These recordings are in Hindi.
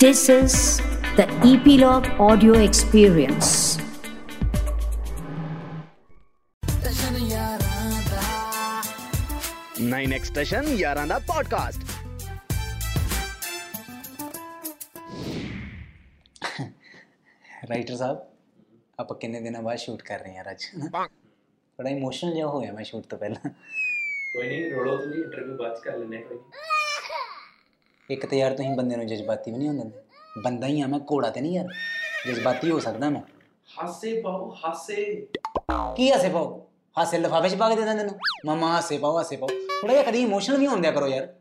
This is the epilogue audio experience nine extension Yaarana podcast writer साहब आप किन्ने दिन बाद शूट कर रहे हैं यार आज? थोड़ा इमोशनल जो होया मैं शूट तो पहले। कोई नहीं रोड़ो तो नहीं इंटरव्यू बात कर लेने कोई ਇੱਕ ਤੇ ਯਾਰ ਤੁਸੀਂ ਬੰਦੇ ਨੂੰ ਜਜ਼ਬਾਤੀ ਵੀ ਨਹੀਂ ਹੋਣ ਦਿੰਦੇ ਬੰਦਾ ਹੀ ਆ ਮੈਂ ਘੋੜਾ ਤੇ ਨਹੀਂ ਯਾਰ। ਜਜ਼ਬਾਤੀ ਹੋ ਸਕਦਾ ਮੈਂ। ਹਾਸੇ ਪਾਓ ਹਾਸੇ। ਕੀ ਹਾਸੇ ਪਾਓ? ਹਾਸੇ ਲਿਫਾਫੇ 'ਚ ਪਾ ਕੇ ਦੇ ਦਿੰਦੇ ਨੂੰ ਮਮਾ ਹਾਸੇ ਪਾਓ ਹਾਸੇ ਪਾਓ। ਥੋੜਾ ਜਿਹਾ ਕਦੀ ਇਮੋਸ਼ਨਲ ਵੀ ਹੋਣ ਦਿਆ ਕਰੋ ਯਾਰ।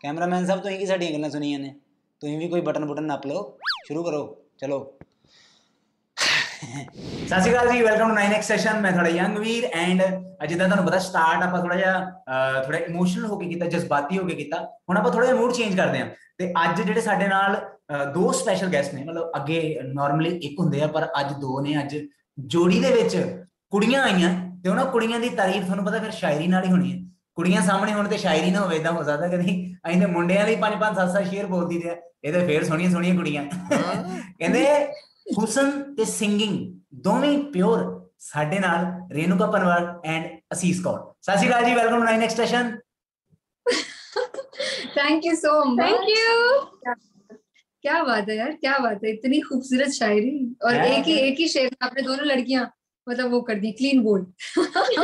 ਕੈਮਰਾਮੈਨ ਸਾਹਿਬ ਤੁਸੀਂ ਕੀ ਸਾਡੀਆਂ ਗੱਲਾਂ ਸੁਣੀਆਂ ਨੇ? ਤੁਸੀਂ ਵੀ ਕੋਈ ਬਟਨ ਬਟਨ ਨੱਪ ਲਓ। ਸ਼ੁਰੂ ਕਰੋ। ਚਲੋ। ਸਤਿ ਸ਼੍ਰੀ ਅਕਾਲ ਜੀ ਵੈਲਕਮ ਟੂ 9x ਸੈਸ਼ਨ ਮੈਂ ਥੋੜਾ ਯੰਗ ਵੀਰ ਐਂਡ ਜਿੱਦਾਂ ਤੁਹਾਨੂੰ ਪਤਾ ਸਟਾਰਟ ਆਪਾਂ ਥੋੜਾ ਜਿਹਾ ਥੋੜਾ ਇਮੋਸ਼ਨਲ ਹੋ ਕੇ ਕੀਤਾ ਜਜ਼ਬਾਤੀ ਹੋ ਕੇ ਕੀਤਾ। ਹੁਣ ਆਪਾਂ ਥੋੜਾ ਜਿਹਾ ਮੂਡ ਚੇਂਜ ਕਰਦੇ ਹਾਂ। ਤੇ ਅੱਜ ਜਿਹੜੇ ਸਾਡੇ ਨਾਲ ਦੋ ਸਪੈਸ਼ਲ ਗੈਸਟ ਨੇ ਮਤਲਬ ਅੱਗੇ ਨਾਰਮਲੀ ਇੱਕ ਹੁੰਦੇ ਆ ਪਰ ਅੱਜ ਦੋ ਨੇ। ਅੱਜ ਜੋੜੀ ਦੇ ਵਿੱਚ ਕੁੜੀਆਂ ਆਈਆਂ ਤੇ ਉਹਨਾਂ ਕੁੜੀਆਂ ਦੀ ਤਾਰੀਫ ਤੁਹਾਨੂੰ ਪਤਾ ਫਿਰ ਸ਼ਾਇਰੀ ਨਾਲ ਹੀ ਹੋਣੀ ਹੈ। ਕੁੜੀਆਂ ਸਾਹਮਣੇ ਹੋਣ ਤੇ ਸ਼ਾਇਰੀ ਨਾ ਹੋਵੇ ਇਦਾਂ ਹੋ ਸਕਦਾ ਕਦੀ ਅਸੀਂ ਤੇ ਮੁੰਡਿਆਂ ਲਈ ਪੰਜ ਪੰਜ ਸੱਤ ਸੱਤ ਸ਼ੇਰ ਬੋਲਦੀ ਤੇ ਆ, ਇਹ ਤੇ ਫੇਰ ਸੋਹਣੀਆਂ ਸੋਹਣੀਆਂ ਕੁੜੀਆਂ ਕਹਿੰਦੇ ਹੁਸਨ ਤੇ ਸਿੰਗਿੰਗ ਦੋਵੇਂ ਪਿਓਰ ਸਾਡੇ ਨਾਲ ਰੇਨੂਕਾ ਪਨਵਾਰ ਐਂਡ ਅਸੀਸ ਕੌਰ ਸਤਿ ਸ਼੍ਰੀ ਅਕਾਲ ਜੀ welcome to 9 station thank you so much thank you क्या बात है यार क्या बात है इतनी खूबसूरत शायरी और है, एक ही है। एक ही शेर में आपने दोनों लड़कियां मतलब वो कर दी क्लीन बोल्ड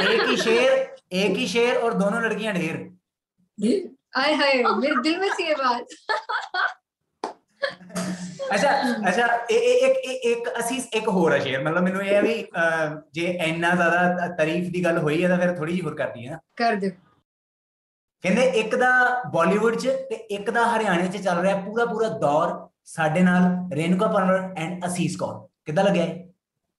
एक ही शेर एक ही शेर और दोनों लड़कियां ढेर आय हाय मेरे दिल में थी ये बात ਅੱਛਾ ਅੱਛਾ ਇਹ ਇੱਕ ਇੱਕ ਅਸੀਂ ਇੱਕ ਹੋਰ ਆ ਸ਼ੇਅਰ ਮਤਲਬ ਮੈਨੂੰ ਇਹ ਹੈ ਵੀ ਜੇ ਇੰਨਾ ਜ਼ਿਆਦਾ ਤਾਰੀਫ ਦੀ ਗੱਲ ਹੋਈ ਹੈ ਤਾਂ ਫਿਰ ਥੋੜੀ ਜਿਹੀ ਹੋਰ ਕਰਦੀ ਹੈ ਨਾ। ਕਰ ਦਿਓ। ਕਹਿੰਦੇ ਇੱਕ ਦਾ ਬਾਲੀਵੁੱਡ 'ਚ ਤੇ ਇੱਕ ਦਾ ਹਰਿਆਣੇ 'ਚ ਚੱਲ ਰਿਹਾ ਪੂਰਾ ਪੂਰਾ ਦੌਰ ਸਾਡੇ ਨਾਲ ਰੇਨੁਕਾ ਪਰਮਰ ਐਂਡ ਅਸੀਸ ਕੌਰ। ਕਿੱਦਾਂ ਲੱਗਿਆ ਇਹ?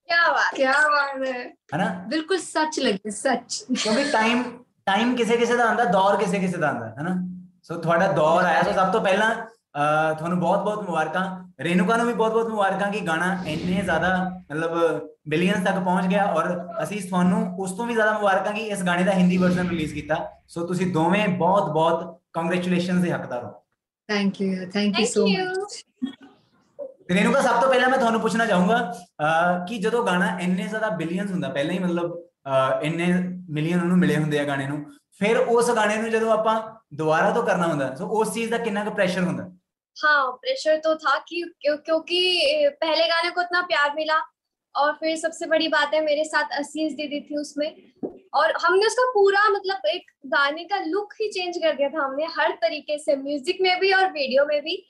ਕੀ ਬਾਤ। ਕੀ ਬਾਤ ਹੈ। ਹਨਾ? ਬਿਲਕੁਲ ਸੱਚ ਲੱਗੇ ਸੱਚ। ਕਿਉਂਕਿ ਟਾਈਮ ਟਾਈਮ ਕਿਸੇ ਕਿਸੇ ਦਾ ਆਂਦਾ ਦੌਰ ਕਿਸੇ ਕਿਸੇ ਦਾ ਆਂਦਾ ਹਨਾ? ਸੋ ਤੁਹਾਡਾ ਦੌਰ ਆਇਆ। ਸੋ ਸਭ ਤੋਂ ਪਹਿਲਾਂ ਤੁਹਾਨੂੰ ਬਹੁਤ ਬਹੁਤ ਮੁਬਾਰਕਾਂ। ਰੇਨੂਕਾ ਨੂੰ ਵੀ ਬਹੁਤ-ਬਹੁਤ ਮੁਬਾਰਕਾਂ ਕਿ ਗਾਣਾ ਇੰਨੇ ਜ਼ਿਆਦਾ ਮਤਲਬ ਬਿਲੀਅਨਸ ਤੱਕ ਪਹੁੰਚ ਗਿਆ ਔਰ ਅਸੀਂ ਤੁਹਾਨੂੰ ਉਸ ਤੋਂ ਵੀ ਜ਼ਿਆਦਾ ਮੁਬਾਰਕਾਂ ਕਿ ਇਸ ਗਾਣੇ ਦਾ ਹਿੰਦੀ ਵਰਜ਼ਨ ਰਿਲੀਜ਼ ਕੀਤਾ। ਸੋ ਤੁਸੀਂ ਦੋਵੇਂ ਬਹੁਤ-ਬਹੁਤ ਕੰਗ੍ਰੈਚੁਲੇਸ਼ਨਸ ਦੇ ਹੱਕਦਾਰ ਹੋ। Thank you thank you so much Renuka ਸਭ ਤੋਂ ਪਹਿਲਾਂ ਮੈਂ ਤੁਹਾਨੂੰ ਪੁੱਛਣਾ ਚਾਹੂੰਗਾ ਕਿ ਜਦੋਂ ਗਾਣਾ ਇੰਨੇ ਜ਼ਿਆਦਾ ਬਿਲੀਅਨਸ ਹੁੰਦਾ ਪਹਿਲਾਂ ਹੀ ਮਤਲਬ ਇੰਨੇ ਮਿਲੀਅਨ ਉਹਨੂੰ ਮਿਲੇ ਹੁੰਦੇ ਆ ਗਾਣੇ ਨੂੰ ਫਿਰ ਉਸ ਗਾਣੇ ਨੂੰ ਜਦੋਂ ਆਪਾਂ ਦੁਬਾਰਾ ਤੋਂ ਕਰਨਾ ਹੁੰਦਾ ਸੋ ਉਸ ਚੀਜ਼ ਦਾ ਕਿੰਨਾ ਕੁ ਪ੍ਰੈਸ਼ਰ ਹੁੰਦਾ? हाँ प्रेशर तो था कि क्यों, क्योंकि पहले गाने को इतना प्यार मिला और फिर सबसे बड़ी बात है मेरे साथ असीस दीदी थी उसमें और हमने उसका पूरा मतलब एक गाने का लुक ही चेंज कर दिया था हमने हर तरीके से म्यूज़िक में भी और वीडियो में भी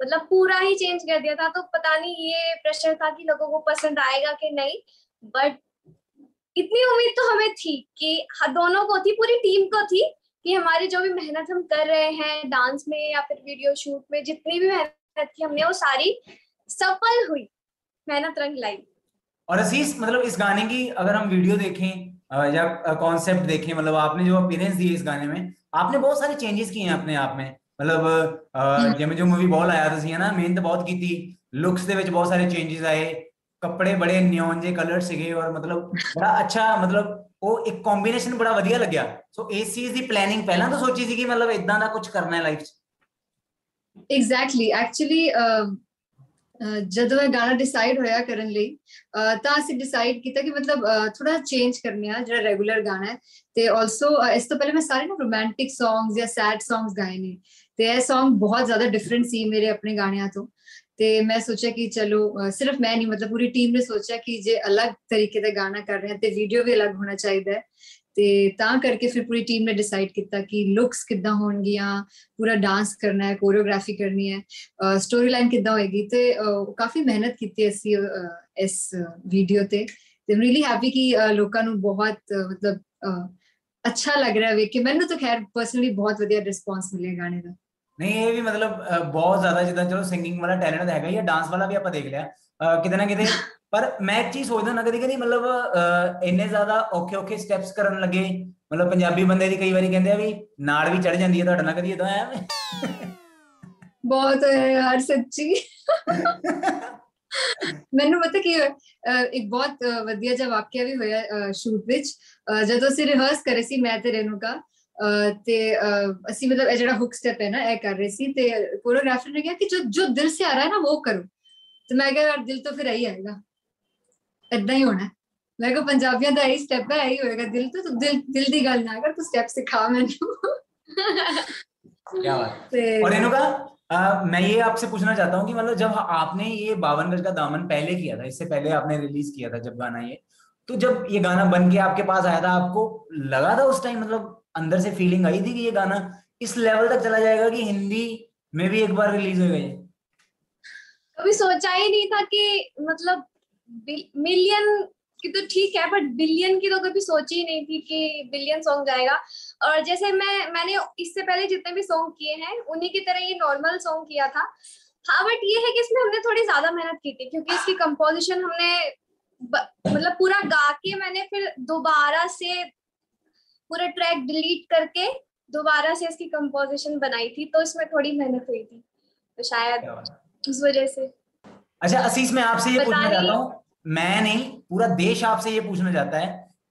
मतलब पूरा ही चेंज कर दिया था। तो पता नहीं ये प्रेशर था कि लोगों को पसंद आएगा कि नहीं बट इतनी उम्मीद तो हमें थी कि दोनों को थी पूरी टीम को थी कि हमारी जो भी मेहनत हम कर रहे हैं डांस में या फिर वीडियो शूट में जितनी भी मेहनत की हमने वो सारी सफल हुई मेहनत रंग लाई। और असीस मतलब इस गाने की अगर हम वीडियो देखें या कॉन्सेप्ट देखें मतलब आपने जो अपीयरेंस दी इस गाने में आपने बहुत सारे चेंजेस किए हैं अपने आप में। मतलब ਜਿਵੇਂ हम्म। जो मूवी बॉल आया था ना मेहनत ਬਹੁਤ ਕੀਤੀ ਲੁੱਕਸ ਦੇ ਵਿੱਚ ਬਹੁਤ ਸਾਰੇ ਚੇਂजेस ਆਏ ਕੱਪੜੇ ਬੜੇ ਨਿਓਨ ਜੇ ਕਲਰ ਸੀਗੇ ਔਰ ਮਤਲਬ ਬੜਾ ਅੱਛਾ ਮਤਲਬ ਉਹ ਇੱਕ ਕੰਬੀਨੇਸ਼ਨ ਬੜਾ ਵਧੀਆ ਲੱਗਿਆ ਸੋ ਇਸ ਚੀਜ਼ ਦੀ ਪਲੈਨਿੰਗ ਪਹਿਲਾਂ ਤੋਂ ਸੋਚੀ ਸੀ ਕਿ ਮਤਲਬ ਇਦਾਂ ਦਾ ਕੁਝ ਕਰਨਾ ਹੈ ਲਾਈਫ 'ਚ ਐਗਜ਼ੈਕਟਲੀ ਐਕਚੁਅਲੀ ਜਦੋਂ ਇਹ ਗਾਣਾ ਡਿਸਾਈਡ ਹੋਇਆ ਕਰਨ ਲਈ ਅਹ, ਤਾਂ ਅਸੀਂ ਡਿਸਾਈਡ ਕੀਤਾ ਕਿ ਮਤਲਬ ਥੋੜਾ ਚੇਂਜ ਕਰਨੇ ਆ ਜਿਹੜਾ ਰੈਗੂਲਰ ਗਾਣਾ ਹੈ ਤੇ ਆਲਸੋ ਇਸ ਤੋਂ ਪਹਿਲੇ ਮੈਂ ਸਾਰੇ ਨਾ ਰੋਮਾਂਟਿਕ ਸੌਂਗਸ ਜਾਂ ਸੈਡ ਸੌਂਗਸ ਗਾਏ ਨੇ ਤੇ ਇਹ Song ਬਹੁਤ ਜ਼ਿਆਦਾ ਡਿਫਰੈਂਟ ਸੀ ਮੇਰੇ ਆਪਣੇ ਗਾਣਿਆਂ ਤੋਂ ਤੇ ਮੈਂ ਸੋਚਿਆ ਕਿ ਚਲੋ ਅਹ, ਸਿਰਫ ਮੈਂ ਨਹੀਂ ਮਤਲਬ ਪੂਰੀ ਟੀਮ ਨੇ ਸੋਚਿਆ ਕਿ ਜੇ ਅਲੱਗ ਤਰੀਕੇ ਦਾ ਗਾਣਾ ਕਰ ਰਹੇ ਹਾਂ ਤੇ ਵੀਡੀਓ ਵੀ ਅਲੱਗ ਹੋਣਾ ਚਾਹੀਦਾ ਹੈ। ਤੇ ਤਾਂ ਕਰਕੇ ਫਿਰ ਪੂਰੀ ਟੀਮ ਨੇ ਡਿਸਾਈਡ ਕੀਤਾ ਕਿ ਲੁੱਕਸ ਕਿੱਦਾਂ ਹੋਣਗੀਆਂ ਪੂਰਾ ਡਾਂਸ ਕਰਨਾ ਹੈ ਕੋਰੀਓਗ੍ਰਾਫੀ ਕਰਨੀ ਹੈ ਸਟੋਰੀ ਲਾਈਨ ਕਿੱਦਾਂ ਹੋਏਗੀ ਤੇ ਅਹ, ਕਾਫੀ ਮਿਹਨਤ ਕੀਤੀ ਅਸੀਂ ਅਹ, ਇਸ ਵੀਡੀਓ ਤੇ। ਤੇ ਰੀਲੀ ਹੈਪੀ ਕਿ ਅਹ, ਲੋਕਾਂ ਨੂੰ ਬਹੁਤ ਅਹ, ਮਤਲਬ ਅਹ, ਅੱਛਾ ਲੱਗ ਰਿਹਾ ਵੇਖ ਕੇ। ਮੈਨੂੰ ਤਾਂ ਖੈਰ ਪਰਸਨਲੀ ਬਹੁਤ ਵਧੀਆ ਰਿਸਪੌਂਸ ਮਿਲਿਆ ਗਾਣੇ ਦਾ। ਨਹੀਂ ਇਹ ਵੀ ਮਤਲਬ ਅਹ, ਬਹੁਤ ਜ਼ਿਆਦਾ ਜਿੱਦਾਂ ਚਲੋ ਸਿੰਗਿੰਗ ਵਾਲਾ ਟੈਲੈਂਟ ਹੈਗਾ ਹੀ ਆ ਡਾਂਸ ਵਾਲਾ ਵੀ ਆਪਾਂ ਦੇਖ ਲਿਆ। ਅਹ, ਕਿਤੇ ਨਾ ਕਿਤੇ ਪਰ ਮੈਂ ਇੱਕ ਚੀਜ਼ ਸੋਚਦਾ ਨਾ ਕਦੀ ਕਦੀ ਮਤਲਬ ਅਹ, ਇੰਨੇ ਜ਼ਿਆਦਾ ਔਖੇ ਔਖੇ ਸਟੈਪਸ ਕਰਨ ਲੱਗੇ ਮਤਲਬ ਪੰਜਾਬੀ ਬੰਦੇ ਦੀ ਕਈ ਵਾਰੀ ਕਹਿੰਦੇ ਆ ਵੀ ਨਾੜ ਵੀ ਚੜ ਜਾਂਦੀ ਹੈ ਤੁਹਾਡੇ ਨਾਲ ਕਦੀ ਇਦਾਂ ਆਇਆ ਬਹੁਤ ਹੈ ਯਾਰ ਸੱਚੀ। ਮੈਨੂੰ ਪਤਾ ਕੀ ਹੋਇਆ? ਅਹ, ਇੱਕ ਬਹੁਤ ਅਹ, ਵਧੀਆ ਜਿਹਾ ਵਾਕਿਆ ਵੀ ਹੋਇਆ ਸ਼ੂਟ ਵਿੱਚ। ਅਹ, ਜਦੋਂ ਅਸੀਂ ਰਿਹਰਸ ਕਰੇ ਸੀ ਮੈਂ ਤੇ ਰੇਨੂਕਾ ਅਹ ਤੇ ਅਹ ਅਸੀਂ ਮਤਲਬ ਇਹ ਜਿਹੜਾ ਹੁਕ ਸਟੈਪ ਹੈ ਨਾ ਇਹ ਕਰ ਰਹੇ ਸੀ ਤੇ ਕੋਰੀਓਗ੍ਰਾਫਰ ਨੇ ਕਿਹਾ ਕਿ ਜੋ ਜੋ ਦਿਲ ਸੇ ਆ ਰਹਾ ਹੈ ਨਾ ਉਹ ਕਰੋ ਤੇ ਮੈਂ ਕਿਹਾ ਯਾਰ ਦਿਲ ਤੋਂ ਫਿਰ ਇਹੀ ਆਏਗਾ ਇਦਾਂ ਹੀ ਹੋਣਾ ਹੈ। ਮੈਂ ਕਿਹਾ ਪੰਜਾਬੀਆਂ ਦਾ ਇਹੀ ਸਟੈਪ ਹੈ ਇਹੀ ਹੋਏਗਾ ਦਿਲ ਤੋਂ ਤੂੰ ਦਿਲ ਦਿਲ ਦੀ ਗੱਲ ਨਾ ਕਰ ਤੂੰ ਸਟੈਪ ਸਿਖਾ ਮੈਨੂੰ क्या बात ਤੇ और रेणुका अ, मैं ये आपसे पूछना चाहता हूँ कि मतलब जब आपने ये बावन गज का दामन पहले किया था इससे पहले आपने रिलीज किया था जब गाना ये तो जब ये गाना बन के आपके पास आया था आपको लगा था उस टाइम मतलब अंदर से फीलिंग आई थी कि ये गाना इस लेवल तक चला जाएगा कि हिंदी में भी एक बार रिलीज़ होगा ये कभी सोचा ही नहीं था कि मतलब मिलियन की तो ठीक है बट बिलियन की तो कभी सोची ही नहीं थी कि बिलियन सॉन्ग जाएगा और जैसे मैं, मैंने इससे पहले जितने भी सॉन्ग किए हैं, उन्हीं की तरह ये नॉर्मल सॉन्ग किया था। हाँ बट ये है कि इसमें हमने थोड़ी ज़्यादा मेहनत की थी, क्योंकि इसकी कंपोजिशन हमने मतलब पूरा गा के मैंने फिर दोबारा से पूरा ट्रैक डिलीट करके दोबारा से इसकी कंपोजिशन बनाई थी तो इसमें थोड़ी मेहनत हुई थी। तो शायद। उस वजह से। अच्छा असीस मैं आपसे ये पूछना चाहता हूँ। मैं नहीं पूरा देश आपसे ये पूछना चाहता है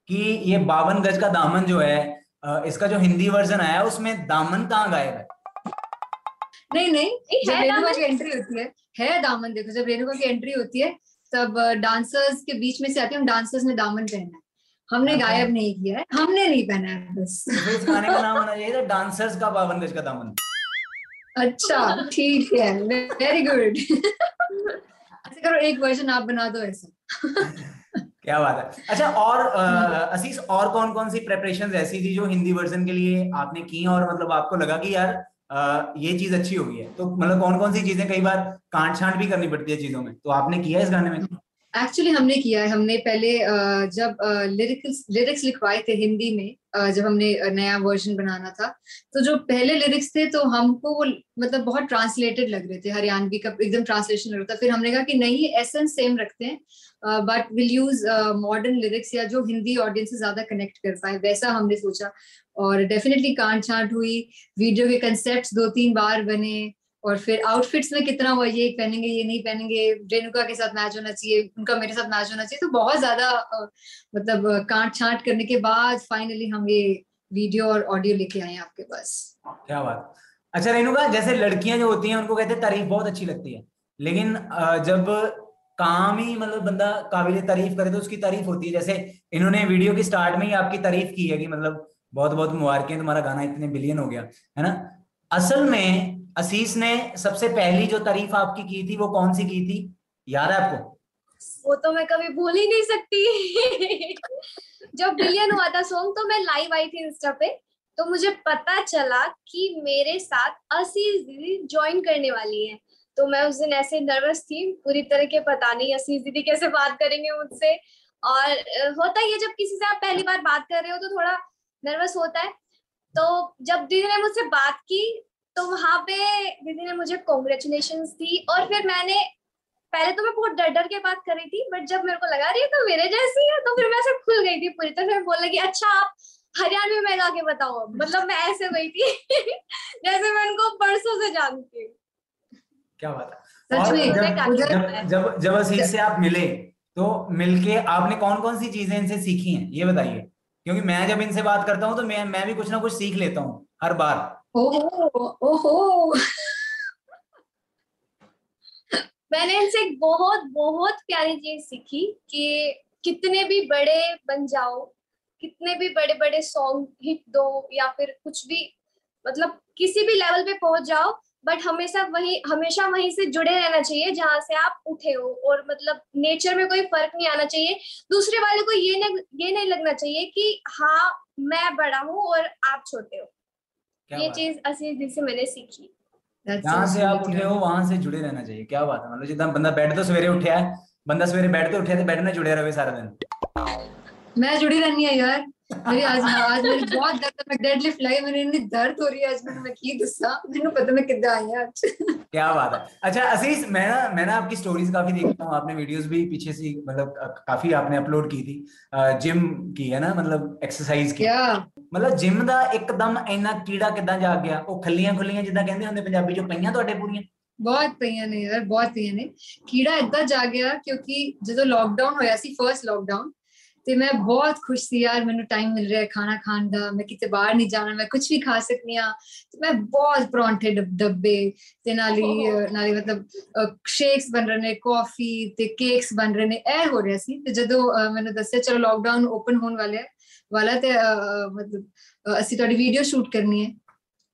कि ये बावन गज का दामन जो है इसका जो हिंदी वर्जन आया उसमें दामन कहाँ गायब है? नहीं नहीं जब है रेणुका दामन। की एंट्री होती है है दामन देखो जब रेणुका की एंट्री होती है तब डांसर्स के बीच में से आती है डांसर्स ने दामन पहना है। हमने। गायब नहीं किया है हमने नहीं पहना है बस। तो इस गाने का नाम होना चाहिए डांसर्स का बावन का दामन। अच्छा ठीक है वेरी गुड ऐसे करो एक वर्जन आप बना दो ऐसा। क्या बात है। अच्छा और असीस और कौन कौन सी प्रेपरेशन ऐसी थी जो हिंदी वर्जन के लिए आपने की और मतलब आपको लगा कि यार ये चीज़ अच्छी होगी है? तो मतलब कौन कौन सी चीज़ें कई बार कांट छांट भी करनी पड़ती है चीज़ों में? तो आपने किया इस गाने में? एक्चुअली हमने किया है। हमने पहले जब लिरिक्स लिरिक्स लिखवाए थे हिंदी में जब हमने नया वर्जन बनाना था तो जो पहले लिरिक्स थे तो हमको वो मतलब बहुत ट्रांसलेटेड लग रहे थे। हरियाणवी का एकदम ट्रांसलेशन लग रहा था। फिर हमने कहा कि नहीं एसेंस सेम रखते हैं but will use modern lyrics या जो हिंदी ऑडियंस से ज़्यादा कनेक्ट कर पाए, वैसा हमने सोचा। और डेफिनेटली कांट छांट हुई। वीडियो के कंसेप्ट दो तीन बार बने। और फिर आउटफिट्स में कितना हुआ ये पहनेंगे, ये नहीं पहनेंगे, रेणुका के साथ मैच होना चाहिए, उनका मेरे साथ मैच होना चाहिए। तो बहुत ज़्यादा मतलब कांट छांट करने के बाद फाइनली हम ये वीडियो और ऑडियो लेके आए हैं आपके पास। क्या बात। अच्छा रेणुका, जैसे लड़कियाँ जो होती हैं, उनको कहते हैं तारीफ़ बहुत अच्छी लगती है। लेकिन जब काम ही मतलब बंदा काबिल तारीफ़ करे तो उसकी तारीफ़ होती है। जैसे इन्होंने वीडियो की स्टार्ट में ही आपकी तारीफ़ की है कि मतलब बहुत बहुत मुबारकें, तुम्हारा गाना इतने बिलियन हो गया, है ना? असल में असीस ने सबसे पहली जो तारीफ़ आपकी की थी, वो कौन सी की थी? याद है आपको? वो तो मैं कभी भूल ही नहीं सकती। जब बिलियन हुआ था सॉन्ग तो मैं लाइव आई थी इंस्टा पे। तो मुझे पता चला कि मेरे साथ असीज दीदी ज्वाइन करने वाली है। तो मैं उस दिन ऐसे नर्वस थी, पूरी तरह के पता नहीं असीज दीदी कैसे बात करेंगे मुझसे। और होता ही है, जब किसी से आप पहली बार बात कर रहे हो तो थोड़ा नर्वस होता है। तो जब दीदी ने मुझसे बात की तो वहाँ पे दीदी ने मुझे कॉन्ग्रेचुलेशन दी और फिर मैंने पहले तो मैं बहुत डर डर के बात कर रही थी बट जब मेरे को लगा रही है तो मेरे जैसी है तो फिर मैं ऐसे खुल गई थी पूरी। तरह मैं बोल लगी अच्छा आप हरियाणवी में गा के बताओ मतलब मैं ऐसे गई थी जैसे मैं उनको परसों से जानती हूँ। क्या बात है। और जब जब जब जब से आप मिले तो मिलके आपने कौन कौन सी चीज़ें इनसे सीखी हैं? ये बताइए। क्योंकि मैं जब इनसे बात करता हूँ तो मैं मैं भी कुछ ना कुछ सीख लेता हूँ। हर बार। ओहो मैंने इनसे बहुत बहुत प्यारी चीज़ सीखी कि कितने भी बड़े बन जाओ, कितने भी बड़े बड़े सॉन्ग हिट दो या फिर कुछ भी मतलब किसी भी लेवल पे पहुँच जाओ बट हमेशा वही, हमेशा वहीं से जुड़े रहना चाहिए जहाँ से आप उठे हो और मतलब नेचर में कोई फ़र्क नहीं आना चाहिए। दूसरे वाले को ये नहीं ये नहीं लगना चाहिए कि हाँ मैं बड़ा हूँ और आप छोटे हो। ये चीज़ असली दिल से मैंने सीखी। जहाँ से आप उठे हो वहाँ से जुड़े रहना चाहिए। क्या बात है? मतलब जितना बंदा बैठ तो सवेरे उठा है बंदा सवेरे बैठते तो उठा तो बैठने जुड़े रहे सारा दिन। मैं जुड़ी रहनी है यार। मेरी आज आज मेरी बहुत दर्द मैं डेडलिफ्ट लाई मैंने इतनी दर्द हो रही है आज मैंने मैं की दसा मैंने पता मैं कितना आई है आज क्या बात है अच्छा असीस मैं ना मैं ना आपकी स्टोरीज काफी देखता हूँ आपने वीडियोस भी पीछे से मतलब अ, काफी आपने अपलोड की थी जिम की है ना मतलब एक्सरसाइज की क्या ਮਤਲਬ ਜਿਮ ਦਾ ਇੱਕਦਮ ਇੰਨਾ ਕੀੜਾ ਕਿਦਾਂ ਜਾਗ ਗਿਆ ਉਹ ਖੱਲੀਆਂ ਖੁੱਲੀਆਂ ਜਿੱਦਾਂ ਕਹਿੰਦੇ ਹੁੰਦੇ ਪੰਜਾਬੀ ਚੋਂ ਪਈਆਂ ਤੁਹਾਡੇ ਪੂਰੀਆਂ ਬਹੁਤ ਪਈਆਂ ਨੇ ਯਾਰ ਬਹੁਤ ਪਈਆਂ ਨੇ ਕੀੜਾ ਏਦਾਂ ਜਾ ਗਿਆ ਕਿਉਂਕਿ ਜਦੋਂ ਲੋਕਡਾਊਨ ਹੋਇਆ ਸੀ ਫਰਸਟ ਲੋਕਡਾਊਨ ਤੇ ਮੈਂ ਬਹੁਤ ਖੁਸ਼ ਸੀ ਯਾਰ ਮੈਨੂੰ ਟਾਈਮ ਮਿਲ ਰਿਹਾ ਹੈ ਖਾਣਾ ਖਾਣ ਦਾ ਮੈਂ ਕਿਤੇ ਬਾਹਰ ਨਹੀਂ ਜਾਣਾ ਮੈਂ ਕੁਝ ਵੀ ਖਾ ਸਕਨੀ ਆ ਤੇ ਮੈਂ ਬਹੁਤ ਪਰੌਂਠੇ ਡੱਬ- ਡੱਬੇ ਤੇ ਨਾਲੀ ਓਹੋ। ਨਾਲੀ ਮਤਲਬ ਸ਼ੇਕਸ ਬਣ ਰਹੇ ਨੇ ਕਾਫੀ ਤੇ ਕੇਕਸ ਬਣ ਰਹੇ ਨੇ ਇਹ ਹੋ ਰਿਹਾ ਸੀ। ਤੇ ਜਦੋਂ ਅਹ, ਮੈਨੂੰ ਦੱਸਿਆ ਚਲੋ ਲੋਕਡਾਊਨ ਓਪਨ ਹੋਣ ਵਾਲਾ ਹੈ ਵਾਲਾ ਤੇ ਅਹ, ਮਤਲਬ ਅਹ, ਅਸੀਂ ਤੁਹਾਡੀ ਵੀਡੀਓ ਸ਼ੂਟ ਕਰਨੀ ਹੈ।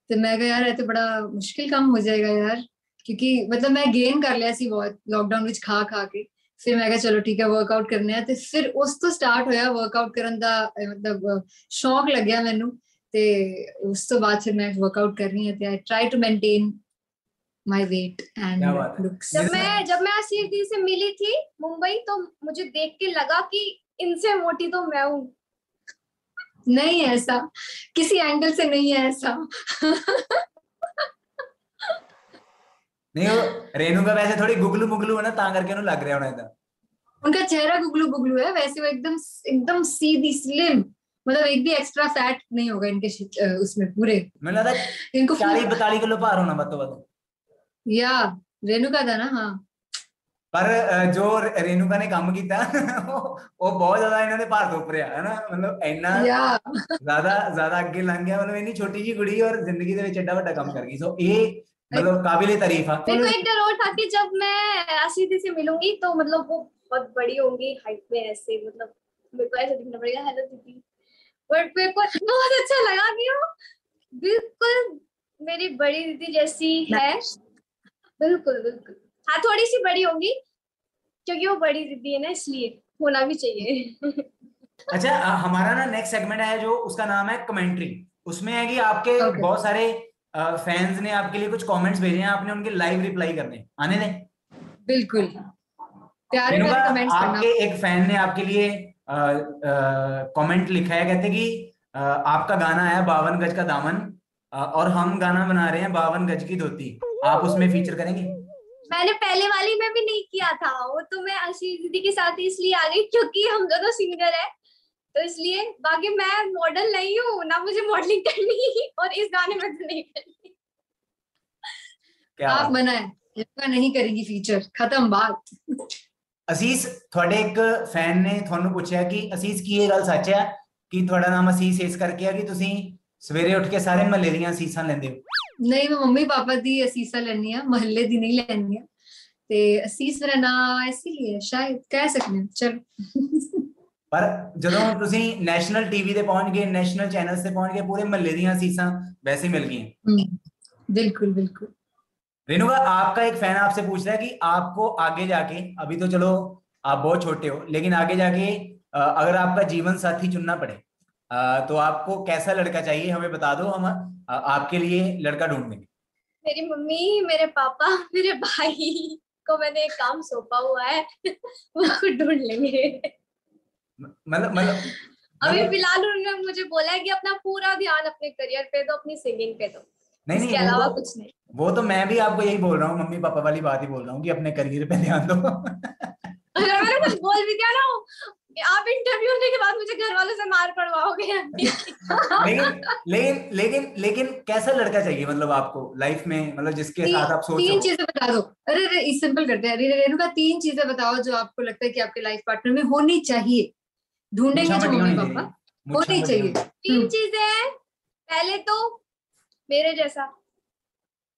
ਤੇ ਮੈਂ ਕਿਹਾ ਯਾਰ ਇਹ ਤੇ ਬੜਾ ਮੁਸ਼ਕਿਲ ਕੰਮ ਹੋ ਜਾਏਗਾ ਯਾਰ ਕਿਉਂਕਿ ਮਤਲਬ ਮੈਂ ਗੇਨ ਕਰ ਲਿਆ ਸੀ ਬਹੁਤ ਲੋਕਡਾਊਨ ਵਿੱਚ ਖਾ ਖਾ ਕੇ। ਫਿਰ ਮੈਂ ਕਿਹਾ ਚਲੋ ਠੀਕ ਹੈ ਵਰਕਆਊਟ ਕਰਨੇ ਆ ਤੇ ਫਿਰ ਉਸ ਤੋਂ ਸਟਾਰਟ ਹੋਇਆ ਵਰਕਆਊਟ ਕਰਨ ਦਾ ਮਤਲਬ ਸ਼ੌਕ ਲੱਗਿਆ ਮੈਨੂੰ ਤੇ ਉਸ ਤੋਂ ਬਾਅਦ ਫਿਰ ਮੈਂ ਵਰਕਆਊਟ ਕਰ ਰਹੀ ਹਾਂ ਤੇ I try to maintain my weight and looks जब मैं जब मैं आशीष दी से मिली थी मुंबई तो मुझे देख के लगा कि इनसे मोटी तो मैं हूँ नहीं ऐसा किसी एंगल से नहीं है ऐसा ਨਹੀਂ ਉਹ ਰੇਨੂ ਦਾ ਵੈਸੇ ਥੋੜੀ ਗੁਗਲੂ ਮੁਗਲੂ ਹੈ ਨਾ ਤਾਂ ਕਰਕੇ ਉਹਨੂੰ ਲੱਗ ਰਿਹਾ ਹੋਣਾ ਇਦਾਂ उनका चेहरा गुगलू गुगलू है वैसे वो एकदम एकदम सीधी स्लिम मतलब एक भी एक्स्ट्रा फैट नहीं होगा इनके शि- अ, उसमें पूरे ਮੈਨੂੰ ਲੱਗਦਾ इनको 40 full- 42 ਕਿਲੋ ਭਾਰ ਹੋਣਾ ਵੱਧ ਤੋਂ ਵੱਧ या रेणुका था ना हाँ ਪਰ ਅਹ, ਜੋ ਰ- ਰੇਨੂਕਾ ਨੇ ਕੰਮ ਕੀਤਾ ਉਹ ਉਹ ਬਹੁਤ ਜ਼ਿਆਦਾ ਇਹਨਾਂ ਦੇ ਭਾਰ ਤੋਂ ਉੱਪਰ ਆ ਹਨਾ ਮਤਲਬ ਇੰਨਾ या ਜ਼ਿਆਦਾ ਜ਼ਿਆਦਾ ਅੱਗੇ ਲੰਘ ਗਿਆ ਮਤਲਬ ਇੰਨੀ ਛੋਟੀ ਜੀ ਕੁੜੀ ਔਰ ਜ਼ਿੰਦਗੀ ਦੇ ਵਿੱਚ ਐਡਾ ਵੱਡਾ ਕੰਮ ਕਰ ਗਈ ਸੋ ਇਹ मतलब तो काबिल तारीफ़ है। हाँ। मेरे को एक डर और था कि जब मैं आशीदी से मिलूँगी तो मतलब वो बहुत बड़ी होंगी हाइट में ऐसे मतलब मेरे को ऐसा दिखना पड़ेगा हेलो दीदी। बट मेरे को बहुत अच्छा लगा कि वो बिल्कुल मेरी बड़ी दीदी जैसी है। बिल्कुल बिल्कुल। हाँ थोड़ी सी बड़ी होगी क्योंकि वो बड़ी दीदी है ना इसलिए होना भी चाहिए। अच्छा हमारा ना नेक्स्ट सेगमेंट है जो उसका नाम है कमेंट्री उसमें है कि आपके okay. बहुत सारे फैंस ने आपके लिए कुछ कमेंट्स भेजे हैं आपने उनके लाइव रिप्लाई करने। आने दें? बिल्कुल। प्यारे प्यारे कमेंट्स करना। आपके एक फ़ैन ने आपके लिए कमेंट लिखा है कहते कि अ, आपका गाना है बावन गज का दामन और हम गाना बना रहे हैं बावन गज की धोती। आप उसमें फीचर करेंगे? मैंने पहले वाली में भी नहीं किया था वो तो मैं आशीष दीदी के साथ इसलिए आ गई क्योंकि हम दोनों सिंगर है। तो इसलिए बाकी मैं मॉडल नहीं हूँ ना मुझे मॉडलिंग करनी और इस गाने में तो नहीं करनी क्या आप मना है रेणुका नहीं करेगी फीचर खत्म बात ਅਸੀਸ ਤੁਹਾਡੇ ਇੱਕ ਫੈਨ ਨੇ ਤੁਹਾਨੂੰ ਪੁੱਛਿਆ ਕਿ ਅਸੀਸ ਕੀ ਇਹ ਗੱਲ ਸੱਚ ਹੈ ਕਿ ਤੁਹਾਡਾ ਨਾਮ ਅਸੀਸ ਇਸ ਕਰਕੇ ਆ ਕਿ ਤੁਸੀਂ ਸਵੇਰੇ ਉੱਠ ਕੇ ਸਾਰੇ ਮਹੱਲੇ ਦੀਆਂ ਅਸੀਸਾਂ ਲੈਂਦੇ ਹੋ ਨਹੀਂ ਮੈਂ ਮੰਮੀ ਪਾਪਾ ਦੀ ਅਸੀਸਾਂ ਲੈਣੀ ਆ ਮਹੱਲੇ ਦੀ ਨਹੀਂ ਲੈਣੀ ਆ ਤੇ ਅਸੀਸ ਮੇਰਾ ਨਾਂ ਇਸ ਲਈ ਹੈ ਸ਼ਾਇਦ ਕਹਿ ਸਕਦੇ ਹਾਂ ਚਲੋ ਪਰ ਜਦੋਂ ਤੁਸੀਂ ਨੈਸ਼ਨਲ ਟੀਵੀ ਤੇ ਪਹੁੰਚ ਗਏ ਨੈਸ਼ਨਲ ਚੈਨਲਸ ਤੇ ਪਹੁੰਚ ਗਏ ਪੂਰੇ ਮਹੱਲੇ ਦੀਆਂ ਅਸੀਸਾਂ ਵੈਸੇ ਮਿਲ ਗਈਆਂ हम्म, बिल्कुल बिल्कुल रेणुका आपका एक फैन आपसे पूछ रहा है कि आपको आगे जाके अभी तो चलो आप बहुत छोटे हो लेकिन आगे जाके अ, अगर आपका जीवन साथी चुनना पड़े अ, तो आपको कैसा लड़का चाहिए हमें बता दो हम अ, आपके लिए लड़का ढूंढ देंगे मेरी मम्मी मेरे पापा मेरे भाई को मैंने एक काम सौंपा हुआ है वो खुद ढूंढ लेंगे म- मतलब मतलब अभी मतलब- फ़िलहाल उन्होंने मुझे बोला है कि अपना पूरा ध्यान अपने करियर पे दो अपनी सिंगिंग पे दो। नहीं नहीं अलावा तो- कुछ नहीं। वो तो मैं भी आपको यही बोल रहा हूँ मम्मी पापा वाली बात ही बोल रहा हूँ कि अपने करियर पे ध्यान दो। मैंने कुछ बोल भी दिया ना आप इंटरव्यू होने के बाद मुझे घर वालों से मार पड़वाओगे लेकिन लेकिन लेकिन लेकिन कैसा लड़का चाहिए मतलब आपको लाइफ में? मतलब जिसके साथ आप सोच। तीन चीज़ें बता दो। अरे अरे सिंपल करते हैं। रेणुका तीन चीज़ें बताओ जो आपको लगता है कि आपके लाइफ पार्टनर में होनी चाहिए। ढूंढेंगे जो मम्मी पापा। होनी चाहिए। तीन हम्म। चीज़ें हैं। पहले तो मेरे जैसा।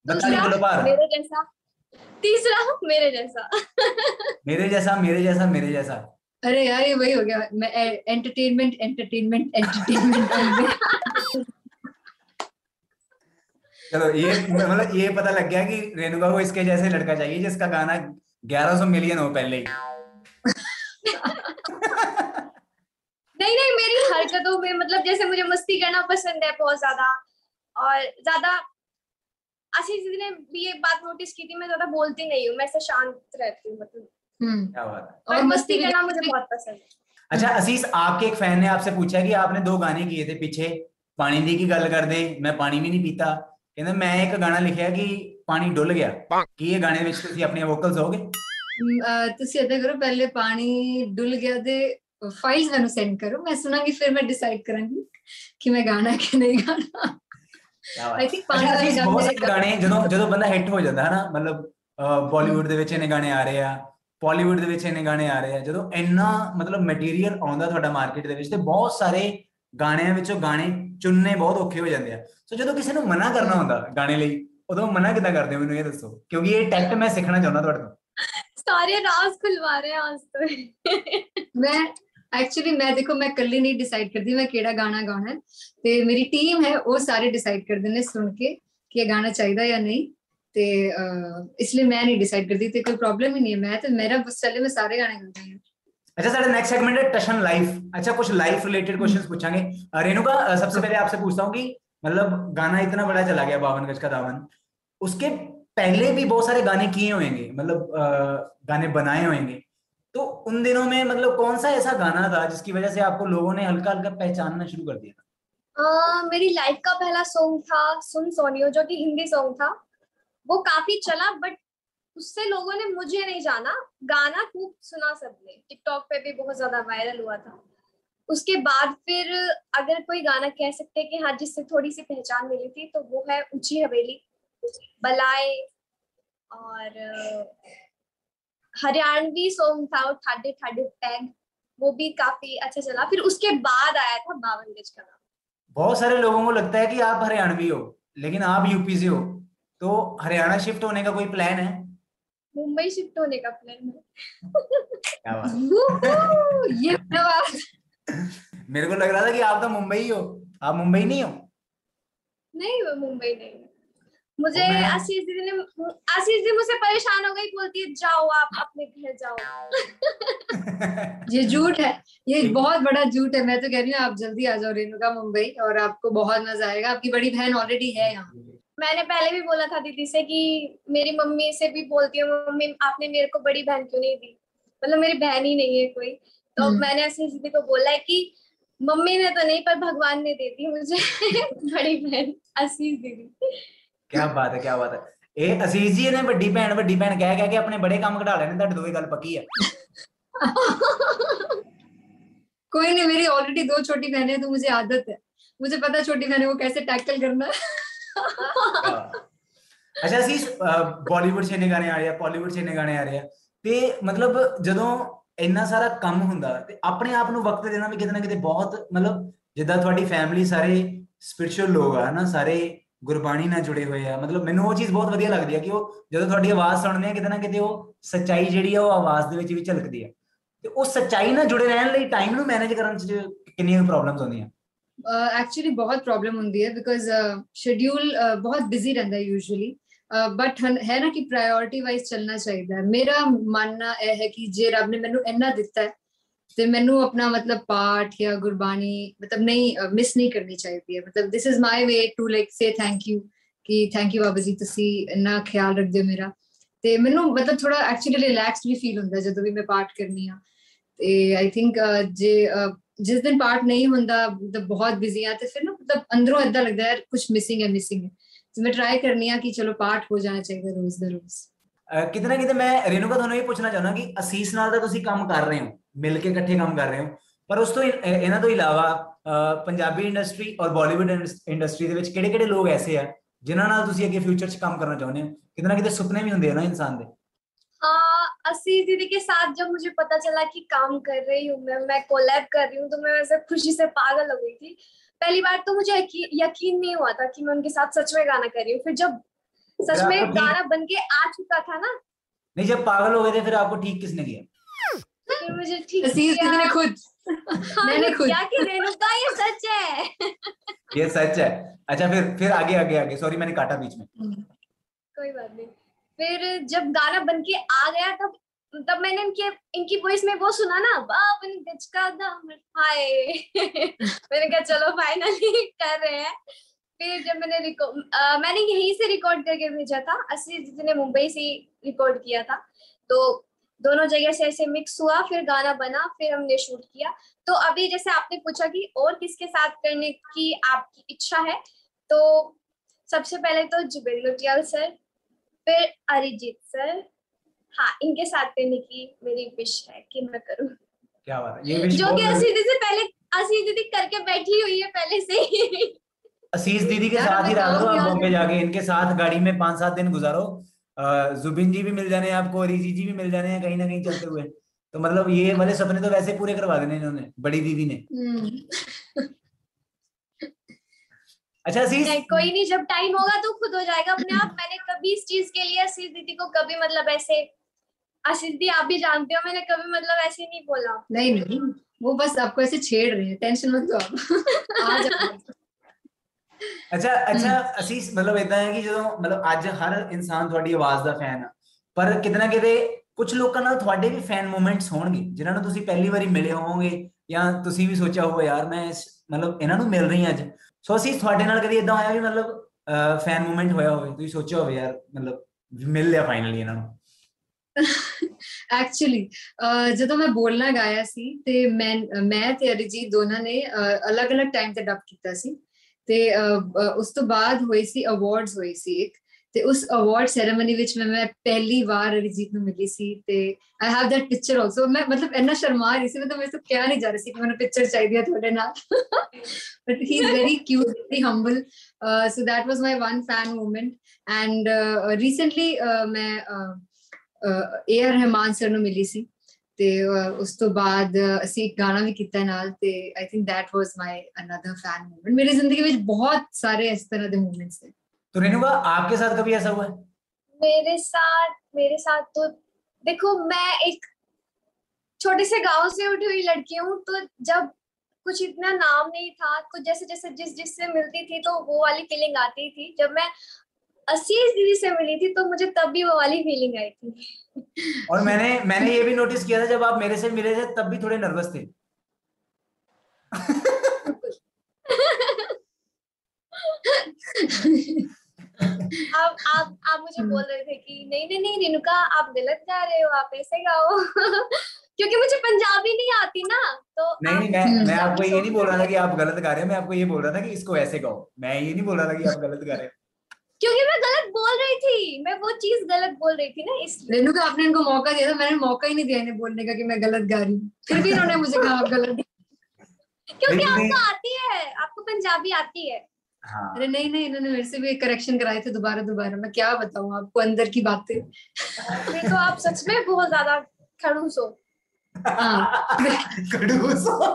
दूसरा मेरे जैसा। तीसरा मेरे जैसा। मेरे जैसा मेरे जैसा मेरे जैसा। अरे यार ये वही हो गया। मैं एंटरटेनमेंट एंटरटेनमेंट एंटरटेनमेंट चलो ये मतलब ये पता लग गया कि रेणुका को इसके जैसे लड़का चाहिए जिसका गाना 1100 मिलियन हो पहले ही। नहीं नहीं मेरी हरकतों में मतलब जैसे मुझे मस्ती करना पसंद है बहुत ज्यादा और ज्यादा आशीष दीदी ने भी ये बात नोटिस की थी मैं ज्यादा बोलती नहीं हूँ मैं ऐसे शांत रहती हूँ मतलब हम्म क्या बात है और और मस्ती मस्ती करना भी- मुझे बहुत पसंद है अच्छा असीस आपके एक फैन ने आपसे पूछा कि आपने दो गाने किए थे पीछे पानी दी की गल कर दे मैं पानी भी नहीं पीता ਕਹਿੰਦਾ ਮੈਂ ਇੱਕ ਗਾਣਾ ਲਿਖਿਆ ਕਿ ਪਾਣੀ ਡੁੱਲ ਗਿਆ ਕੀ ਇਹ ਗਾਣੇ ਵਿੱਚ ਤੁਸੀਂ ਆਪਣੀਆਂ ਵੋਕਲਸ ਹੋਗੇ ਹਮ, ਅਹ, ਤੁਸੀਂ ਏਦਾਂ ਕਰੋ ਪਹਿਲੇ ਪਾਣੀ ਡੁੱਲ ਗਿਆ ਦੇ ਫਾਈਲਸ ਮੈਨੂੰ ਸੈਂਡ ਕਰੋ ਮੈਂ ਸੁਣਾਂਗੀ ਫਿਰ ਮੈਂ ਡਿਸਾਈਡ ਕਰਾਂਗੀ ਕਿ ਮੈਂ ਗਾਣਾ ਕਿ ਨਹੀਂ ਗਾਣਾ। ਆਈ ਥਿੰਕ ਪੰਜ ਵਾਰੀ ਗਾਣੇ ਬਹੁਤ ਗਾਣੇ ਜਦੋਂ ਜਦੋਂ ਬੰਦਾ ਹਿੱਟ ਹੋ ਜਾਂਦਾ ਹੈ ਨਾ ਮਤਲਬ ਬਾਲੀਵੁੱਡ ਦੇ ਵਿੱਚ ਇਹਨੇ ਗਾਣੇ ਆ ਰਹੇ ਆ ਪਾਲੀਵੁੱਡ ਦੇ ਵਿੱਚ ਇਹਨੇ ਗਾਣੇ ਆ ਰਹੇ ਆ ਜਦੋਂ ਇੰਨਾ ਮਤਲਬ ਮਟੀਰੀਅਲ ਆਉਂਦਾ ਤੁਹਾਡਾ ਮਾਰਕੀਟ ਦੇ ਵਿੱਚ ਤੇ ਬਹੁਤ ਸਾਰੇ ਗਾਣਿਆਂ ਵਿੱਚੋਂ ਗਾਣੇ ਚੁਣਨੇ ਬਹੁਤ ਔਖੇ ਹੋ ਜਾਂਦੇ ਆ। ਸੋ ਜਦੋਂ ਕਿਸੇ ਨੂੰ ਮਨਾ ਕਰਨਾ ਹੁੰਦਾ ਗਾਣੇ ਲਈ ਉਦੋਂ ਮਨਾ ਕਿਦਾਂ ਕਰਦੇ ਹੋ ਮੈਨੂੰ ਇਹ ਦੱਸੋ? ਕਿਉਂਕਿ ਇਹ ਟੈਕਟ ਮੈਂ ਸਿੱਖਣਾ ਚਾਹੁੰਦਾ ਤੁਹਾਡੇ ਤੋਂ। ਸਾਰੇ ਰਾਜ਼ ਖੁਲਵਾ ਰਹੇ ਆ ਅੱਜ ਤੋਂ। ਮੈਂ ਐਕਚੁਅਲੀ ਮੈਂ ਦੇਖੋ ਮੈਂ ਇਕੱਲੀ ਨਹੀਂ ਡਿਸਾਈਡ ਕਰਦੀ ਮੈਂ ਕਿਹੜਾ ਗਾਣਾ ਗਾਉਣਾ ਹੈ ਤੇ ਮੇਰੀ ਟੀਮ ਹੈ ਉਹ ਸਾਰੇ ਡਿਸਾਈਡ ਕਰਦੇ ਨੇ ਸੁਣ ਕੇ ਕਿ ਇਹ ਗਾਣਾ ਚਾਹੀਦਾ ਜਾਂ ਨਹੀਂ ਤੇ ਅਹ, ਇਸ ਲਈ ਮੈਂ ਨਹੀਂ ਡਿਸਾਈਡ ਕਰਦੀ ਤੇ ਕੋਈ ਪ੍ਰੋਬਲਮ ਹੀ ਨਹੀਂ ਹੈ ਮੈਂ ਤੇ ਮੇਰਾ ਬਸ ਚੱਲੇ ਮੈਂ ਸਾਰੇ ਗਾਣੇ ਗਾਉਂਦੀ ਹਾਂ अच्छा साढ़े नेक्स्ट सेगमेंट है टशन लाइफ अच्छा कुछ लाइफ रिलेटेड क्वेश्चंस पूछेंगे अ, रेणुका अ, सबसे पहले आपसे पूछता हूँ कि मतलब गाना इतना बड़ा चला गया बावन गज का दामन उसके पहले भी बहुत सारे गाने किए होंगे मतलब अ, गाने बनाए होंगे तो उन दिनों में मतलब कौन सा ऐसा गाना था जिसकी वजह से आपको लोगों ने हल्का हल्का पहचानना शुरू कर दिया? अह, मेरी लाइफ का पहला सॉन्ग था सुन सोनियो जो कि हिंदी सॉन्ग था। वो काफ़ी चला बट उससे लोगों ने मुझे नहीं जाना। गाना खूब सुना सबने। टिकटॉक पे भी बहुत ज़्यादा वायरल हुआ था। उसके बाद फिर अगर कोई गाना कह सकते हैं कि हाँ जिससे थोड़ी सी पहचान मिली थी तो वो है ऊँची हवेली बलाए और हरियाणवी सॉन्ग था ठाडे ठाडे टैग वो भी काफ़ी अच्छा चला। फिर उसके बाद आया था बावन गज का नाम बहुत सारे लोगों को लगता है कि आप हरियाणवी हो लेकिन आप यूपी से हो। तो हरियाणा शिफ्ट होने का कोई प्लान है? मुंबई शिफ्ट होने का प्लान है। क्या बात। ये मेरे को लग रहा था कि आप तो मुंबई हो आप मुंबई नहीं हो? नहीं मुंबई नहीं हूँ। मुझे आशीष दीदी ने आशीष दीदी मुझसे परेशान हो गई बोलती है जाओ आप अपने घर जाओ। ये झूठ है। ये बहुत बड़ा झूठ है। मैं तो कह रही हूँ आप जल्दी आ जाओ रेणुका मुंबई और आपको बहुत मज़ा आएगा। आपकी बड़ी बहन ऑलरेडी है यहाँ। मैंने पहले भी बोला था दीदी से कि मेरी मम्मी से भी बोलती हूँ मम्मी आपने मेरे को बड़ी बहन क्यों नहीं दी? मतलब मेरी बहन ही नहीं है कोई। तो हम्म। मैंने आशीष दीदी को बोला है कि मम्मी ने तो नहीं पर भगवान ने दे दी मुझे। बड़ी बहन आशीष दीदी। ਕਿਆ ਬਾਤ ਹੈ ਕਿਆ ਬਾਤ ਹੈ ਇਹ ਅਸੀਸ ਜੀ ਨੇ ਵੱਡੀ ਭੈਣ ਵੱਡੀ ਭੈਣ ਕਹਿ ਕਹਿ ਕੇ ਆਪਣੇ ਬੜੇ ਕੰਮ ਘਟਾ ਲੈਣੇ ਤੁਹਾਡੇ ਦੋਵੇਂ ਗੱਲ ਪੱਕੀ ਹੈ कोई नहीं मेरी ऑलरेडी दो छोटी बहनें हैं, तो मुझे आदत है मुझे पता है छोटी बहनों को कैसे टैकल करना है ਕਿਆ ਬਾਤ ਹੈ। ਅੱਛਾ ਅਸੀਸ ਬਾਲੀਵੁੱਡ 'ਚ ਇੰਨੇ ਗਾਣੇ ਆ ਰਹੇ ਆ ਬਾਲੀਵੁੱਡ 'ਚ ਇੰਨੇ ਗਾਣੇ ਆ ਰਹੇ ਆ ਤੇ ਮਤਲਬ ਜਦੋਂ ਇੰਨਾ ਸਾਰਾ ਕੰਮ ਹੁੰਦਾ ਤੇ ਆਪਣੇ ਆਪ ਨੂੰ ਵਕਤ ਦੇਣਾ ਵੀ ਕਿਤੇ ਨਾ ਕਿਤੇ ਬਹੁਤ ਮਤਲਬ ਜਿੱਦਾਂ ਤੁਹਾਡੀ ਫੈਮਿਲੀ ਸਾਰੇ ਸਪਿਰਚੁਅਲ ਲੋਕ ਆ ਨਾ ਸਾਰੇ ਗੁਰਬਾਣੀ ਨਾਲ ਜੁੜੇ ਹੋਏ ਆ। ਮਤਲਬ ਮੈਨੂੰ ਉਹ ਚੀਜ਼ ਬਹੁਤ ਵਧੀਆ ਲੱਗਦੀ ਹੈ ਕਿ ਉਹ ਜਦੋਂ ਤੁਹਾਡੀ ਆਵਾਜ਼ ਸੁਣਦੇ ਆ, ਕਿਤੇ ਨਾ ਕਿਤੇ ਉਹ ਸੱਚਾਈ ਜਿਹੜੀ ਆ, ਉਹ ਆਵਾਜ਼ ਦੇ ਵਿੱਚ ਵੀ ਝਲਕਦੀ ਆ। ਤੇ ਉਹ ਸੱਚਾਈ ਨਾਲ ਜੁੜੇ ਰਹਿਣ ਲਈ ਟਾਈਮ ਨੂੰ ਮੈਨੇਜ ਕਰਨ 'ਚ ਕਿੰਨੀਆਂ ਪ੍ਰੋਬਲਮਸ ਆਉਂਦੀਆਂ ਐਕਚੁਅਲੀ ਬਹੁਤ ਪ੍ਰੋਬਲਮ ਹੁੰਦੀ ਹੈ ਬਿਕਾਜ਼ ਸ਼ਡਿਊਲ ਬਹੁਤ ਬਿਜ਼ੀ ਰਹਿੰਦਾ ਯੂਜੂਲੀ ਬਟ ਹੈ ਨਾ ਕਿ ਪ੍ਰਾਇੋਰਟੀ ਵਾਈਜ਼ ਚੱਲਣਾ ਚਾਹੀਦਾ। ਮੇਰਾ ਮੰਨਣਾ ਇਹ ਹੈ ਕਿ ਜੇ ਰੱਬ ਨੇ ਮੈਨੂੰ ਇੰਨਾ ਦਿੱਤਾ ਹੈ ਤੇ ਮੈਨੂੰ ਆਪਣਾ ਮਤਲਬ ਪਾਠ ਜਾਂ ਗੁਰਬਾਣੀ ਮਤਲਬ ਨਹੀਂ ਮਿਸ ਨਹੀਂ ਕਰਨੀ ਚਾਹੀਦੀ ਹੈ। ਮਤਲਬ this is my way to like say thank you ਕਿ ਥੈਂਕ ਯੂ ਬਾਬਾ ਜੀ ਤੁਸੀਂ ਇੰਨਾ ਖਿਆਲ ਰੱਖਦੇ ਹੋ ਮੇਰਾ। ਤੇ ਮੈਨੂੰ ਮਤਲਬ ਥੋੜਾ ਐਕਚੁਅਲੀ ਰਿਲੈਕਸਡ ਵੀ ਫੀਲ ਹੁੰਦਾ ਜਦੋਂ ਵੀ ਮੈਂ ਪਾਠ ਕਰਨੀ ਆ। ਤੇ ਆਈ ਥਿੰਕ ਜੇ ਅਹ, ਜਿਸ ਦਿਨ ਪਾਠ ਨਹੀਂ ਹੁੰਦਾ ਮਤਲਬ ਬਹੁਤ ਬਿਜ਼ੀ ਆ। ਤੇ ਫਿਰ ਨਾ ਮਤਲਬ ਅੰਦਰੋਂ ਏਦਾਂ ਲੱਗਦਾ ਹੈ ਕੁਝ ਮਿਸਿੰਗ ਹੈ ਮਿਸਿੰਗ ਹੈ। ਤੇ ਮੈਂ ਟਰਾਈ ਕਰਨੀ ਆ ਕਿ ਚਲੋ ਪਾਠ ਹੋ ਜਾਣਾ ਚਾਹੀਦਾ ਰੋਜ਼ ਦਾ ਰੋਜ਼। ਅਹ ਕਿਤੇ ਨਾ ਕਿਤੇ ਮੈਂ ਰੇਨੂਕਾ ਤੁਹਾਨੂੰ ਇਹ ਪੁੱਛਣਾ ਚਾਹੁੰਦਾ ਕਿ ਅਸੀਸ ਨਾਲ ਤਾਂ ਤੁਸੀਂ ਕੰਮ ਕਰ ਰਹੇ ਹੋ। ਮਿਲ ਕੇ ਇਕੱਠੇ ਕੰਮ ਕਰ ਰਹੇ ਹੋ ਪਰ ਉਸ ਤੋਂ ਇ- ਇਹ- ਇਹਨਾਂ ਤੋਂ ਇਲਾਵਾ ਅਹ ਪੰਜਾਬੀ ਇੰਡਸਟਰੀ ਔਰ ਬਾਲੀਵੁੱਡ ਇੰਡਸਟਰੀ ਦੇ ਵਿੱਚ ਕਿਹੜੇ-ਕਿਹੜੇ ਲੋਕ ਐਸੇ ਆ ਜਿਨ੍ਹਾਂ ਨਾਲ ਤੁਸੀਂ ਅੱਗੇ ਫਿਊਚਰ 'ਚ ਕੰਮ ਕਰਨਾ ਚਾਹੁੰਦੇ ਹੋ ਕਿਤੇ ਨਾ ਕਿਤੇ ਸੁਪਨੇ ਵੀ ਹੁੰਦੇ ਆ ਨਾ ਇਨਸਾਨ ਦੇ हाँ आशीष दीदी के साथ जब मुझे पता चला कि काम कर रही हूँ मैं मैं कोलैब कर रही हूँ तो मैं वैसे खुशी से पागल हो गई थी पहली बार तो मुझे यकी- यकीन नहीं हुआ था कि मैं उनके साथ सच में गाना कर रही हूँ फिर जब सच फिर में आपको ठीक- गाना बन के आ चुका था ना नहीं जब पागल हो गए थे फिर आपको ठीक किसने किया फिर मुझे ठीक ने खुद हाँ, मैंने खुद। क्या कि रेणुका ये सच है? ये सच है। अच्छा फिर फिर आगे आगे आगे। सॉरी मैंने काटा बीच में। कोई बात नहीं। फिर जब गाना बन के आ गया तब तब मैंने इनके इनकी वॉइस में वो सुना ना बावन गज का दामन हाय मैंने कहा चलो फाइनली कर रहे हैं। फिर जब मैंने मैंने यहीं से रिकॉर्ड करके भेजा था। दीदी ने मुंबई से रिकॉर्ड किया था। तो दोनों जगह से ऐसे मिक्स हुआ फिर गाना बना फिर हमने शूट किया। तो अभी जैसे आपने पूछा कि और किसके साथ करने की आपकी इच्छा है तो सबसे पहले तो जुबिन नौटियाल सर फिर अरिजीत सर। हाँ इनके साथ करने की मेरी विश है कि मैं करूँ। क्या बात है ये विश जो कि असी दीदी पहले असी दीदी करके बैठी हुई है पहले से ही। असीस दीदी के साथ ही रह करो आप बॉम्बे जाके इनके साथ गाड़ी में पाँच सात दिन गुजारो। जुबिन जी भी मिल जाने हैं आपको अरिजीत जी भी मिल जाने हैं कहीं ना कहीं चलते हुए। तो मतलब ये वाले सपने तो वैसे पूरे करवा देने इन्होंने बड़ी दीदी ने। हम्म, अच्छा नहीं, कोई नहीं जब टाइम होगा तो खुद हो जाएगा अपने आप। मैंने कभी इस चीज़ के लिए आशीष दीदी को कभी मतलब ऐसे आशीष दी आप भी जानते हो मैंने कभी मतलब ऐसे नहीं बोला। नहीं नहीं वो बस आपको ऐसे छेड़ रहे हैं टेंशन मत लो आप। आ जाओ। ਅੱਛਾ ਅੱਛਾ ਅਸੀਂ ਮਤਲਬ ਇਦਾਂ ਹੈ ਕਿ ਜਦੋਂ ਮਤਲਬ ਅੱਜ ਹਰ ਇਨਸਾਨ ਤੁਹਾਡੀ ਆਵਾਜ਼ ਦਾ ਫੈਨ ਆ ਪਰ ਕਿਤੇ ਨਾ ਕਿਤੇ ਕੁਝ ਲੋਕਾਂ ਨਾਲ ਤੁਹਾਡੇ ਵੀ ਫੈਨ ਮੂਮੈਂਟਸ ਹੋਣਗੇ ਜਿਨ੍ਹਾਂ ਨੂੰ ਤੁਸੀਂ ਪਹਿਲੀ ਵਾਰੀ ਮਿਲੇ ਹੋਵੋਗੇ ਜਾਂ ਤੁਸੀਂ ਵੀ ਸੋਚਿਆ ਹੋਵੇ ਯਾਰ ਮੈਂ ਮਤਲਬ ਇਹਨਾਂ ਨੂੰ ਮਿਲ ਰਹੀ ਹਾਂ ਅੱਜ। ਸੋ ਅਸੀਂ ਤੁਹਾਡੇ ਨਾਲ ਕਦੀ ਇਦਾਂ ਹੋਇਆ ਵੀ ਮਤਲਬ ਫੈਨ ਮੂਮੈਂਟ ਹੋਇਆ ਹੋਵੇ ਤੁਸੀਂ ਸੋਚਿਆ ਹੋਵੇ ਯਾਰ ਮਤਲਬ ਮਿਲ ਲਿਆ ਫਾਈਨਲੀ ਇਹਨਾਂ ਨੂੰ? ਐਕਚੁਅਲੀ ਜਦੋਂ ਮੈਂ ਬੋਲਣਾ ਗਾਇਆ ਸੀ ਤੇ ਮੈਂ ਮੈਂ ਤੇ ਅਰਿਜੀਤ ਦੋਨਾਂ ਨੇ ਅਲੱਗ-ਅਲੱਗ ਟਾਈਮ ਤੇ ਡੱਬ ਕੀਤਾ ਸੀ। ਤੇ ਅਹ, ਅਹ, ਉਸ ਤੋਂ ਬਾਅਦ ਹੋਈ ਸੀ ਅਵਾਰਡਸ ਹੋਈ ਸੀ ਇੱਕ ਤੇ ਉਸ ਅਵਾਰਡ ਸੈਰੇਮਨੀ ਵਿੱਚ ਮੈਂ ਮੈਂ ਪਹਿਲੀ ਵਾਰ ਅਰਿਜੀਤ ਨੂੰ ਮਿਲੀ ਸੀ ਤੇ I have that picture also ਮੈਂ ਮਤਲਬ ਇੰਨਾ ਸ਼ਰਮਾ ਰਹੀ ਸੀ ਮਤਲਬ ਮੇਰੇ ਤੋਂ ਕਿਹਾ ਨਹੀਂ ਜਾ ਰਹੀ ਸੀ ਕਿ ਮੈਨੂੰ ਪਿਕਚਰ ਚਾਹੀਦੀ ਹੈ ਤੁਹਾਡੇ ਨਾਲ but he is very cute very humble so that was my one fan moment and recently ਮੈਂ ਏ ਆਰ ਰਹਿਮਾਨ ਸਰ ਨੂੰ ਮਿਲੀ ਸੀ ਤੇ ਅਹ, ਉਸ ਤੋਂ ਬਾਅਦ ਅਹ, ਅਸੀਂ ਇੱਕ ਗਾਣਾ ਵੀ ਕੀਤਾ ਨਾਲ ਤੇ I think that was my another fan moment ਮੇਰੀ ਜ਼ਿੰਦਗੀ ਵਿੱਚ ਬਹੁਤ ਸਾਰੇ ਇਸ ਤਰ੍ਹਾਂ ਦੇ ਮੂਮੈਂਟਸ ਨੇ तो रेणुका आपके साथ कभी ऐसा हुआ है मेरे साथ मेरे साथ तो देखो मैं एक छोटे से गांव से उठी हुई लड़की हूँ तो जब कुछ इतना नाम नहीं था कुछ जैसे जैसे जिस जिससे मिलती थी तो वो वाली फीलिंग आती थी जब मैं असीस दीदी से मिली थी तो मुझे तब भी वो वाली फीलिंग आई थी। और मैंने मैंने ये भी नोटिस किया था जब आप मेरे से मिले थे तब भी थोड़े नर्वस थे। आप आप आप मुझे बोल रहे थे कि नहीं नहीं नहीं रेणुका आप गलत गा रहे हो आप ऐसे गाओ। क्योंकि मुझे पंजाबी नहीं आती ना तो नहीं नहीं मैं। मैं आपको ये नहीं बोल रहा था कि आप गलत गा रहे हो मैं आपको ये बोल रहा था कि इसको ऐसे गाओ। मैं ये नहीं बोल रहा था कि आप गलत गा रहे हो। क्योंकि मैं गलत बोल रही थी। मैं वो चीज़ गलत बोल रही थी ना इसलिए। रेणु का आपने इनको मौका दिया था मैंने मौका ही नहीं दिया इन्हें बोलने का कि मैं गलत गा रही हूँ। फिर भी इन्होंने मुझे कहा आप गलत क्योंकि आपको आती है आपको पंजाबी आती है। हाँ। अरे नहीं नहीं इन्होंने मेरे से भी करेक्शन कराए थे दोबारा दोबारा। मैं क्या बताऊँ आपको अंदर की बातें। तो आप सच में बहुत ज़्यादा खड़ूस हो। हाँ। खड़ूस हो।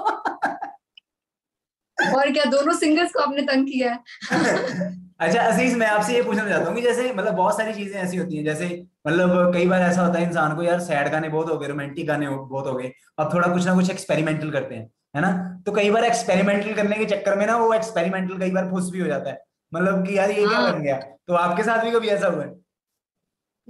और क्या दोनों सिंगर्स को आपने तंग किया है? अच्छा असीस मैं आपसे ये पूछना चाहता हूँ कि जैसे मतलब बहुत सारी चीज़ें ऐसी होती हैं जैसे मतलब कई बार ऐसा होता है इंसान को यार सैड गाने बहुत हो गए रोमांटिक गाने बहुत हो गए अब थोड़ा कुछ ना कुछ एक्सपेरिमेंटल करते हैं। है ना? तो कई बार एक्सपेरिमेंटल करने के चक्कर में ना वो एक्सपेरिमेंटल कई बार फुस भी हो जाता है। मतलब कि यार ये क्या हाँ। बन गया? तो आपके साथ भी कभी ऐसा हुआ है?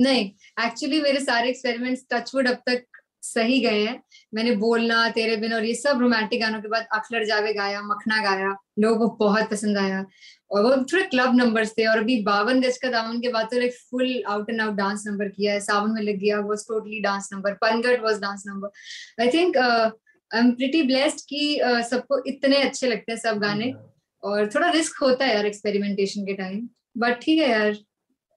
नहीं एक्चुअली मेरे सारे एक्सपेरिमेंट्स टचवुड अब तक सही गए हैं। मैंने बोलना तेरे बिन और ये सब रोमांटिक गानों के बाद अखलर जावे गाया मखना गाया लोगों को बहुत पसंद आया। और वो थोड़े क्लब नंबर थे और अभी बावन गज का दामन के बाद तो like full out and out dance number किया है सावन में लग गया was totally dance number पनगट was dance number I think I am pretty blessed कि uh, सबको इतने अच्छे लगते हैं सब गाने और थोड़ा रिस्क होता है यार एक्सपेरिमेंटेशन के टाइम बट ठीक है यार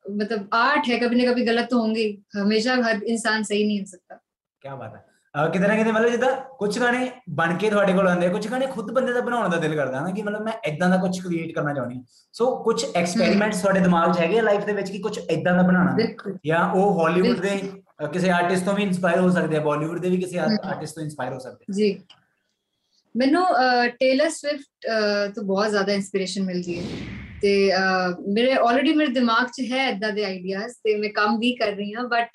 मतलब आर्ट है कभी ना कभी गलत तो होंगे हमेशा हर इंसान सही नहीं हो सकता। क्या बात है। ਕਿਤੇ ਨਾ ਕਿਤੇ ਮਤਲਬ ਜਿੱਦਾਂ ਕੁਝ ਗਾਣੇ ਬਣ ਕੇ ਤੁਹਾਡੇ ਕੋਲ ਆਉਂਦੇ ਕੁਝ ਗਾਣੇ ਖੁਦ ਬੰਦੇ ਦਾ ਬਣਾਉਣ ਦਾ ਦਿਲ ਕਰਦਾ ਨਾ ਕਿ ਮਤਲਬ ਮੈਂ ਇਦਾਂ ਦਾ ਕੁਝ ਕ੍ਰੀਏਟ ਕਰਨਾ ਚਾਹੁੰਦੀ ਸੋ ਕੁਝ ਐਕਸਪੈਰੀਮੈਂਟਸ ਤੁਹਾਡੇ ਦਿਮਾਗ 'ਚ ਹੈਗੇ ਲਾਈਫ ਦੇ ਵਿੱਚ ਕਿ ਕੁਝ ਇਦਾਂ ਦਾ ਬਣਾਉਣਾ? ਜਾਂ ਉਹ ਹਾਲੀਵੁੱਡ ਦੇ ਕਿਸੇ ਆਰਟਿਸਟ ਤੋਂ ਵੀ ਇਨਸਪਾਇਰ ਹੋ ਸਕਦੇ ਆ ਬਾਲੀਵੁੱਡ ਦੇ ਵੀ ਕਿਸੇ ਆਰਟਿਸਟ ਤੋਂ ਇਨਸਪਾਇਰ ਹੋ ਸਕਦੇ ਜੀ। ਮੈਨੂੰ ਟੇਲਰ ਸਵਿਫਟ ਤੋਂ ਬਹੁਤ ਜ਼ਿਆਦਾ ਇਨਸਪੀਰੇਸ਼ਨ ਮਿਲਦੀ ਹੈ। ਤੇ ਮੇਰੇ ਆਲਰੇਡੀ ਮੇਰੇ ਦਿਮਾਗ 'ਚ ਹੈ ਇਦਾਂ ਦੇ ਆਈਡੀਆਜ਼ ਤੇ ਮੈਂ ਕੰਮ ਵੀ ਕਰ ਰਹੀ ਹਾਂ ਬਟ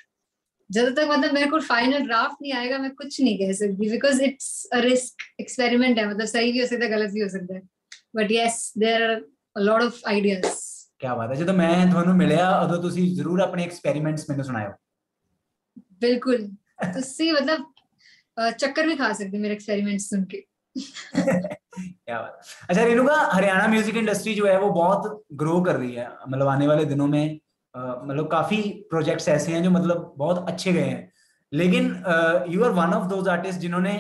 ਜਦੋਂ ਤੱਕ मतलब मेरे को फाइनल ड्राफ्ट नहीं आएगा मैं कुछ नहीं कह सकती because it's a risk experiment है मतलब सही भी हो सकता है गलत भी हो सकता है but yes there are a lot of ideas ਕਿਆ ਬਾਤ ਹੈ ਜਦੋਂ ਮੈਂ ਤੁਹਾਨੂੰ ਮਿਲਿਆ ਉਦੋਂ ਤੁਸੀਂ ਜ਼ਰੂਰ ਆਪਣੇ ਐਕਸਪੈਰੀਮੈਂਟਸ ਮੈਨੂੰ ਸੁਣਾਇਓ बिल्कुल ਤੁਸੀਂ मतलब ਅਹ, ਚੱਕਰ ਵੀ ਖਾ ਸਕਦੇ ਮੇਰੇ एक्सपेरिमेंट्स सुन के क्या बात अच्छा रेणुका हरियाणा म्यूजिक इंडस्ट्री जो है वो बहुत ग्रो कर रही है मतलब आने वाले दिनों में अ, मतलब काफ़ी प्रोजेक्ट्स ऐसे हैं जो मतलब बहुत अच्छे गए हैं। लेकिन you are one of those artist जिन्होंने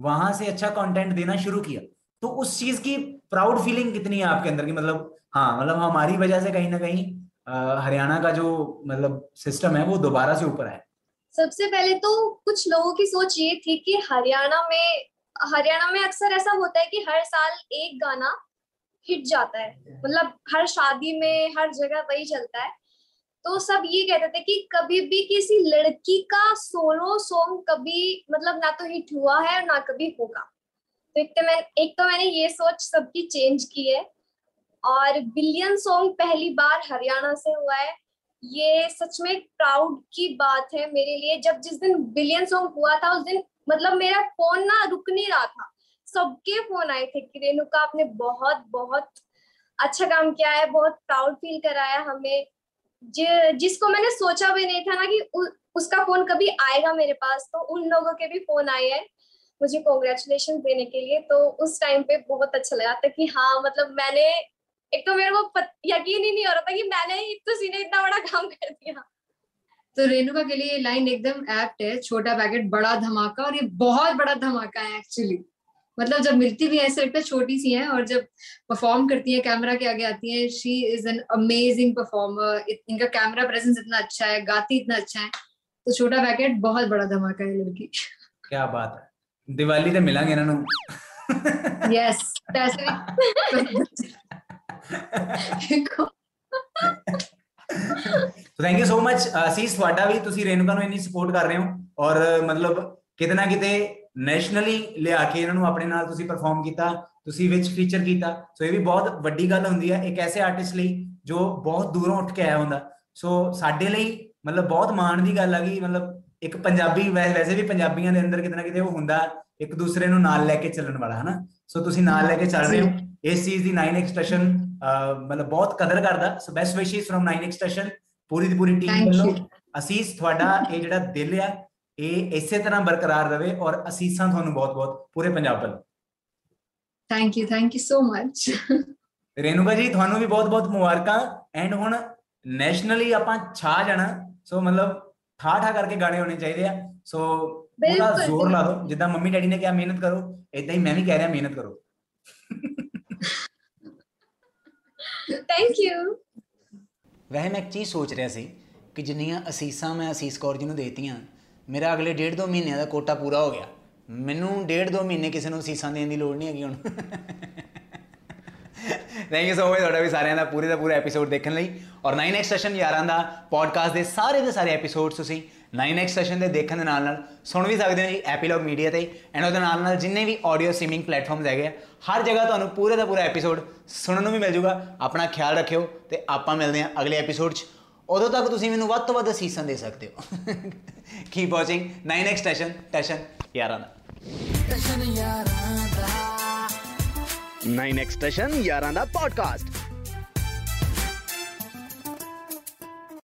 वहाँ से अच्छा कंटेंट देना शुरू किया। तो उस चीज़ की प्राउड फीलिंग कितनी है आपके अंदर की? मतलब हाँ मतलब हमारी वजह से कहीं ना कहीं हरियाणा का जो मतलब सिस्टम है वो दोबारा से ऊपर है सबसे पहले तो कुछ लोगों की सोच ये थी कि हरियाणा में हरियाणा में अक्सर ऐसा होता है कि हर साल एक गाना हिट जाता है। मतलब हर शादी में, हर जगह वही चलता है। तो सब ये कहते थे कि कभी भी किसी लड़की का सोलो सॉन्ग कभी मतलब ना तो हिट हुआ है और ना कभी होगा। तो एक तो मैं, एक तो मैंने ये सोच सबकी चेंज की है। और बिलियन सॉन्ग पहली बार हरियाणा से हुआ है। ये सच में प्राउड की बात है मेरे लिए। जब जिस दिन बिलियन सॉन्ग हुआ था, उस दिन मतलब मेरा फ़ोन ना रुक नहीं रहा था। सबके फ़ोन आए थे कि रेणुका आपने बहुत बहुत अच्छा काम किया है, बहुत प्राउड फील कराया हमें। जिसको मैंने सोचा भी नहीं था ना कि उ, उसका फ़ोन कभी आएगा मेरे पास तो उन लोगों के भी फ़ोन आए हैं मुझे कॉन्ग्रेचुलेशन देने के लिए तो उस टाइम पे बहुत अच्छा लगा था कि हाँ मतलब मैंने एक तो मेरे को यकीन ही नहीं हो रहा था कि मैंने तो सीने इतना बड़ा काम कर दिया। तो रेणुका के लिए लाइन एकदम एप्ट है छोटा पैकेट बड़ा धमाका और ये बहुत बड़ा धमाका है एक्चुअली मतलब जब मिलती भी है ऐसे लगता है छोटी सी है और जब परफॉर्म करती है कैमरा के आगे आती है she is an amazing performer इनका कैमरा प्रेजेंस इतना अच्छा है गाती इतना अच्छा है तो छोटा पैकेट बहुत बड़ा धमाका है लड़की क्या बात है दिवाली ਤੇ ਮਿਲਾਂਗੇ ਇਹਨਾਂ ਨੂੰ यस पैसे so thank you so much ਅਸੀਸ ਤੁਹਾਡਾ ਵੀ ਤੁਸੀਂ ਰੇਨੂਕਾ ਨੂੰ ਇੰਨੀ ਸਪੋਰਟ ਕਰ ਰਹੇ ਹੋ ਔਰ ਮਤਲਬ ਕਿਤੇ ਨਾ ਕਿਤੇ ਨੈਸ਼ਨਲੀ ਲਿਆ ਕੇ ਇਹਨਾਂ ਨੂੰ ਆਪਣੇ ਨਾਲ ਤੁਸੀਂ ਪਰਫਾਰਮ ਕੀਤਾ ਤੁਸੀਂ ਵਿੱਚ ਫੀਚਰ ਕੀਤਾ। ਸੋ ਇਹ ਵੀ ਬਹੁਤ ਵੱਡੀ ਗੱਲ ਹੁੰਦੀ ਹੈ ਇੱਕ ਐਸੇ ਆਰਟਿਸਟ ਲਈ ਜੋ ਬਹੁਤ ਦੂਰੋਂ ਉੱਠ ਕੇ ਆਇਆ ਹੁੰਦਾ। ਸੋ ਸਾਡੇ ਲਈ ਮਤਲਬ ਬਹੁਤ ਮਾਣ ਦੀ ਗੱਲ ਆ ਗਈ ਮਤਲਬ ਇੱਕ ਪੰਜਾਬੀ ਵੈਸੇ ਵੀ ਪੰਜਾਬੀਆਂ ਦੇ ਅੰਦਰ ਕਿਤੇ ਨਾ ਕਿਤੇ ਉਹ ਹੁੰਦਾ ਇੱਕ ਦੂਸਰੇ ਨੂੰ ਨਾਲ ਲੈ ਕੇ ਚੱਲਣ ਵਾਲਾ ਹਨਾ? ਸੋ ਤੁਸੀਂ ਨਾਲ ਲੈ ਕੇ ਚੱਲ ਰਹੇ ਹੋ। ਇਸ ਚੀਜ਼ ਦੀ 9 ਐਕਸਪ੍ਰੈਸ਼ਨ ਮਤਲਬ ਬਹੁਤ ਕਦਰ ਕਰਦਾ। So best Vishesh firm 9 expression ਪੂਰੀ ਦੀ ਪੂਰੀ ਟੀਮ ਵੱਲੋਂ ਅਸੀਸ ਤੁਹਾਡਾ ਇਹ ਜਿਹੜਾ ਦਿਲ ਆ ਇਹ ਇਸੇ ਤਰ੍ਹਾਂ ਬਰਕਰਾਰ ਰਵੇ ਔਰ ਅਸੀਸਾਂ ਤੁਹਾਨੂੰ ਬਹੁਤ-ਬਹੁਤ ਪੂਰੇ ਪੰਜਾਬ ਵੱਲੋਂ। Thank you thank you so much Renuka ji ਤੁਹਾਨੂੰ ਵੀ ਬਹੁਤ-ਬਹੁਤ ਮੁਬਾਰਕਾਂ। ਐਂਡ ਹੁਣ ਨੈਸ਼ਨਲੀ ਆਪਾਂ ਛਾ ਜਾਣਾ। ਸੋ ਮਤਲਬ ਠਾ ਠਾ ਕਰਕੇ ਗਾਣੇ ਹੋਣੇ ਚਾਹੀਦੇ ਆ। ਸੋ ਪੂਰਾ ਜ਼ੋਰ ਲਾ ਦਿਓ। ਜਿੱਦਾਂ ਮੰਮੀ ਡੈਡੀ ਨੇ ਕਿਹਾ ਮਿਹਨਤ ਕਰੋ। ਇਦਾਂ ਹੀ ਮੈਂ ਵੀ ਕਹਿ ਰਿਹਾ ਮਿਹਨਤ ਕਰੋ। ਥੈਂਕ ਯੂ ਵੈਸੇ ਮੈਂ ਇੱਕ ਚੀਜ਼ ਸੋਚ ਰਿਹਾ ਸੀ ਕਿ ਜਿੰਨੀਆਂ ਅਸੀਸਾਂ ਮੈਂ ਅਸੀਸ ਕੌਰ ਜੀ ਨੂੰ ਦੇਤੀਆਂ ਮੇਰਾ ਅਗਲੇ ਡੇਢ ਦੋ ਮਹੀਨਿਆਂ ਦਾ ਕੋਟਾ ਪੂਰਾ ਹੋ ਗਿਆ। ਮੈਨੂੰ ਡੇਢ ਦੋ ਮਹੀਨੇ ਕਿਸੇ ਨੂੰ ਅਸੀਸਾਂ ਦੇਣ ਦੀ ਲੋੜ ਨਹੀਂ ਹੈਗੀ ਹੁਣ। ਥੈਂਕ ਯੂ ਸੋ ਮਚ ਤੁਹਾਡਾ ਵੀ ਸਾਰਿਆਂ ਦਾ ਪੂਰੇ ਦਾ ਪੂਰਾ ਐਪੀਸੋਡ ਦੇਖਣ ਲਈ। ਔਰ 9x ਸੈਸ਼ਨ ਯਾਰਾਂ ਦਾ ਪੋਡਕਾਸਟ ਦੇ ਸਾਰੇ ਦੇ ਸਾਰੇ ਐਪੀਸੋਡਸ ਤੁਸੀਂ 9x ਸੈਸ਼ਨ ਦੇ ਦੇਖਣ ਦੇ ਨਾਲ ਨਾਲ ਸੁਣ ਵੀ ਸਕਦੇ ਹੋ ਜੀ ਐਪੀਲੌਗ ਮੀਡੀਆ ਤੇ। ਐਂਡ ਉਹਦੇ ਨਾਲ ਨਾਲ ਜਿੰਨੇ ਵੀ ਆਡੀਓ ਸਟ੍ਰੀਮਿੰਗ ਪਲੇਟਫਾਰਮਸ ਹੈਗੇ ਆ, ਹਰ ਜਗ੍ਹਾ ਤੁਹਾਨੂੰ ਪੂਰੇ ਦਾ ਪੂਰਾ ਐਪੀਸੋਡ ਸੁਣਨ ਨੂੰ ਵੀ ਮਿਲ ਜੂਗਾ। ਆਪਣਾ ਖਿਆਲ ਰੱਖਿਓ ਤੇ ਆਪਾਂ ਮਿਲਦੇ ਹਾਂ ਅਗਲੇ ਐਪੀਸੋਡ 'ਚ। ਉਦੋਂ ਤੱਕ ਤੁਸੀਂ ਮੈਨੂੰ ਵੱਧ ਤੋਂ ਵੱਧ ਅਸੀਸਾਂ ਦੇ ਸਕਦੇ ਹੋ। Keep watching 9x station station ਯਾਰਾਂ ਦਾ। ਸਟੇਸ਼ਨ ਯਾਰਾਂ ਦਾ। 9x ਸਟੇਸ਼ਨ ਯਾਰਾਂ ਦਾ ਪੋਡਕਾਸਟ